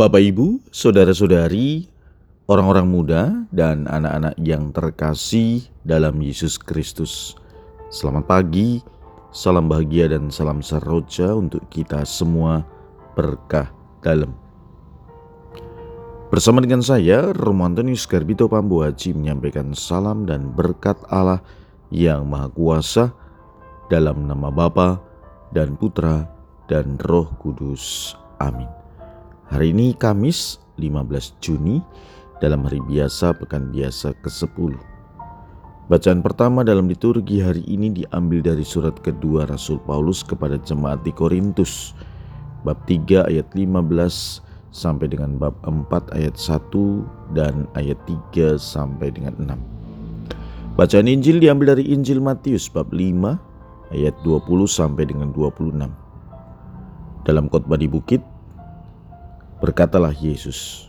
Bapak, Ibu, saudara-saudari, orang-orang muda, dan anak-anak yang terkasih dalam Yesus Kristus, selamat pagi, salam bahagia, dan salam seroja untuk kita semua berkah dalam. Bersama dengan saya, Romantonius Garbito Pambu Haji menyampaikan salam dan berkat Allah yang Maha Kuasa dalam nama Bapa dan Putra dan Roh Kudus. Amin. Hari ini Kamis 15 Juni dalam hari biasa pekan biasa ke-10. Bacaan pertama dalam liturgi hari ini diambil dari surat kedua Rasul Paulus kepada jemaat di Korintus bab 3 ayat 15 sampai dengan bab 4 ayat 1 dan ayat 3 sampai dengan 6. Bacaan Injil diambil dari Injil Matius bab 5 ayat 20 sampai dengan 26. Dalam khotbah di bukit Berkatalah Yesus,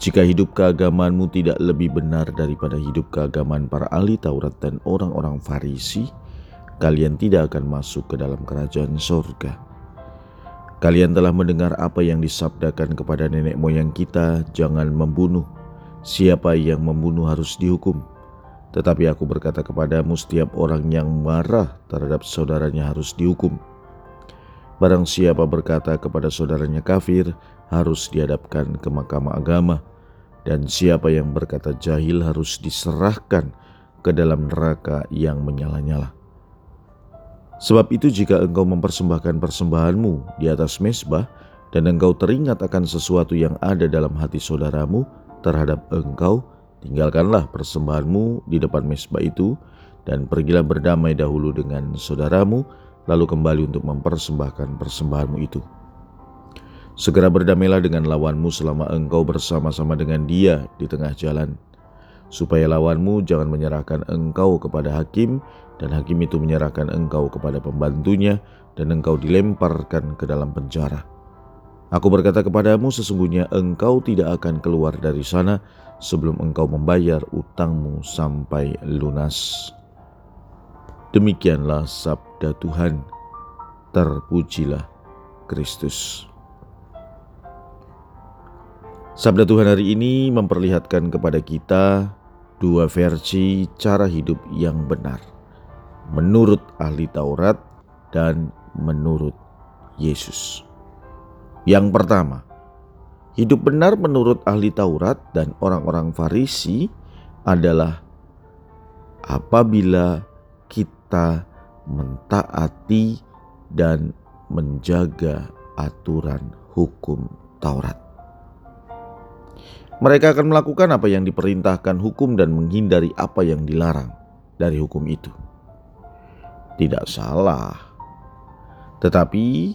jika hidup keagamanmu tidak lebih benar daripada hidup keagamaan para ahli Taurat dan orang-orang Farisi, kalian tidak akan masuk ke dalam kerajaan sorga. Kalian telah mendengar apa yang disabdakan kepada nenek moyang kita, jangan membunuh. Siapa yang membunuh harus dihukum. Tetapi aku berkata kepadamu, setiap orang yang marah terhadap saudaranya harus dihukum. Barang siapa berkata kepada saudaranya kafir, harus dihadapkan ke mahkamah agama, dan siapa yang berkata jahil harus diserahkan ke dalam neraka yang menyala-nyala. Sebab itu jika engkau mempersembahkan persembahanmu di atas mesbah, dan engkau teringat akan sesuatu yang ada dalam hati saudaramu terhadap engkau, tinggalkanlah persembahanmu di depan mesbah itu, dan pergilah berdamai dahulu dengan saudaramu, lalu kembali untuk mempersembahkan persembahanmu itu. Segera berdamailah dengan lawanmu selama engkau bersama-sama dengan dia di tengah jalan, supaya lawanmu jangan menyerahkan engkau kepada hakim, dan hakim itu menyerahkan engkau kepada pembantunya, dan engkau dilemparkan ke dalam penjara. Aku berkata kepadamu, sesungguhnya engkau tidak akan keluar dari sana sebelum engkau membayar utangmu sampai lunas. Demikianlah sabda Tuhan. Terpujilah Kristus. Sabda Tuhan hari ini memperlihatkan kepada kita dua versi cara hidup yang benar. Menurut ahli Taurat dan menurut Yesus. Yang pertama, hidup benar menurut ahli Taurat dan orang-orang Farisi adalah apabila kita mentaati dan menjaga aturan hukum Taurat. Mereka akan melakukan apa yang diperintahkan hukum dan menghindari apa yang dilarang dari hukum itu. Tidak salah, tetapi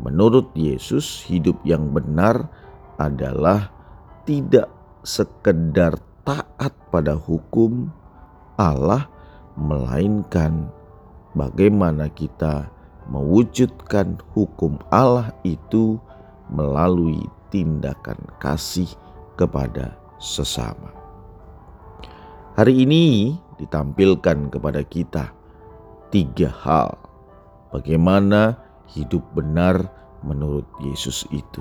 menurut Yesus, hidup yang benar adalah tidak sekedar taat pada hukum Allah, melainkan bagaimana kita mewujudkan hukum Allah itu melalui tindakan kasih kepada sesama. Hari ini ditampilkan kepada kita tiga hal bagaimana hidup benar menurut Yesus itu.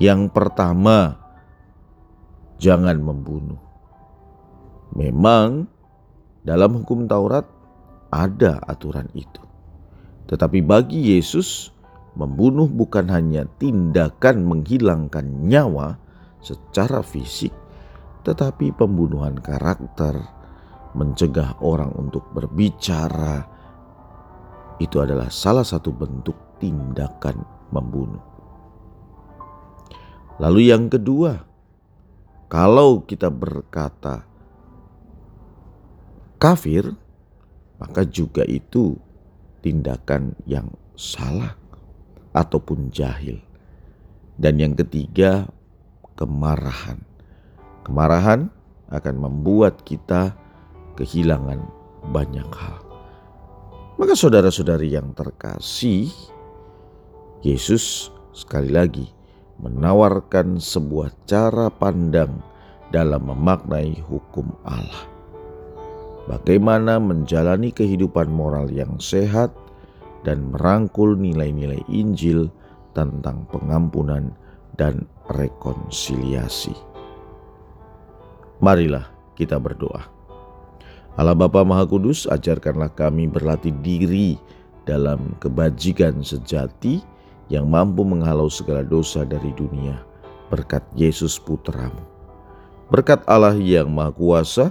Yang pertama, jangan membunuh. Memang dalam hukum Taurat ada aturan itu. Tetapi bagi Yesus, membunuh bukan hanya tindakan menghilangkan nyawa secara fisik, tetapi pembunuhan karakter, mencegah orang untuk berbicara. Itu adalah salah satu bentuk tindakan membunuh. Lalu, yang kedua, kalau kita berkata kafir, maka juga itu tindakan yang salah ataupun jahil. Dan yang ketiga, kemarahan. Kemarahan akan membuat kita kehilangan banyak hal. Maka saudara-saudari yang terkasih, Yesus sekali lagi menawarkan sebuah cara pandang dalam memaknai hukum Allah bagaimana menjalani kehidupan moral yang sehat dan merangkul nilai-nilai Injil tentang pengampunan dan rekonsiliasi. Marilah kita berdoa. Allah Bapa Maha Kudus, ajarkanlah kami berlatih diri dalam kebajikan sejati yang mampu menghalau segala dosa dari dunia berkat Yesus Putramu. Berkat Allah yang Maha Kuasa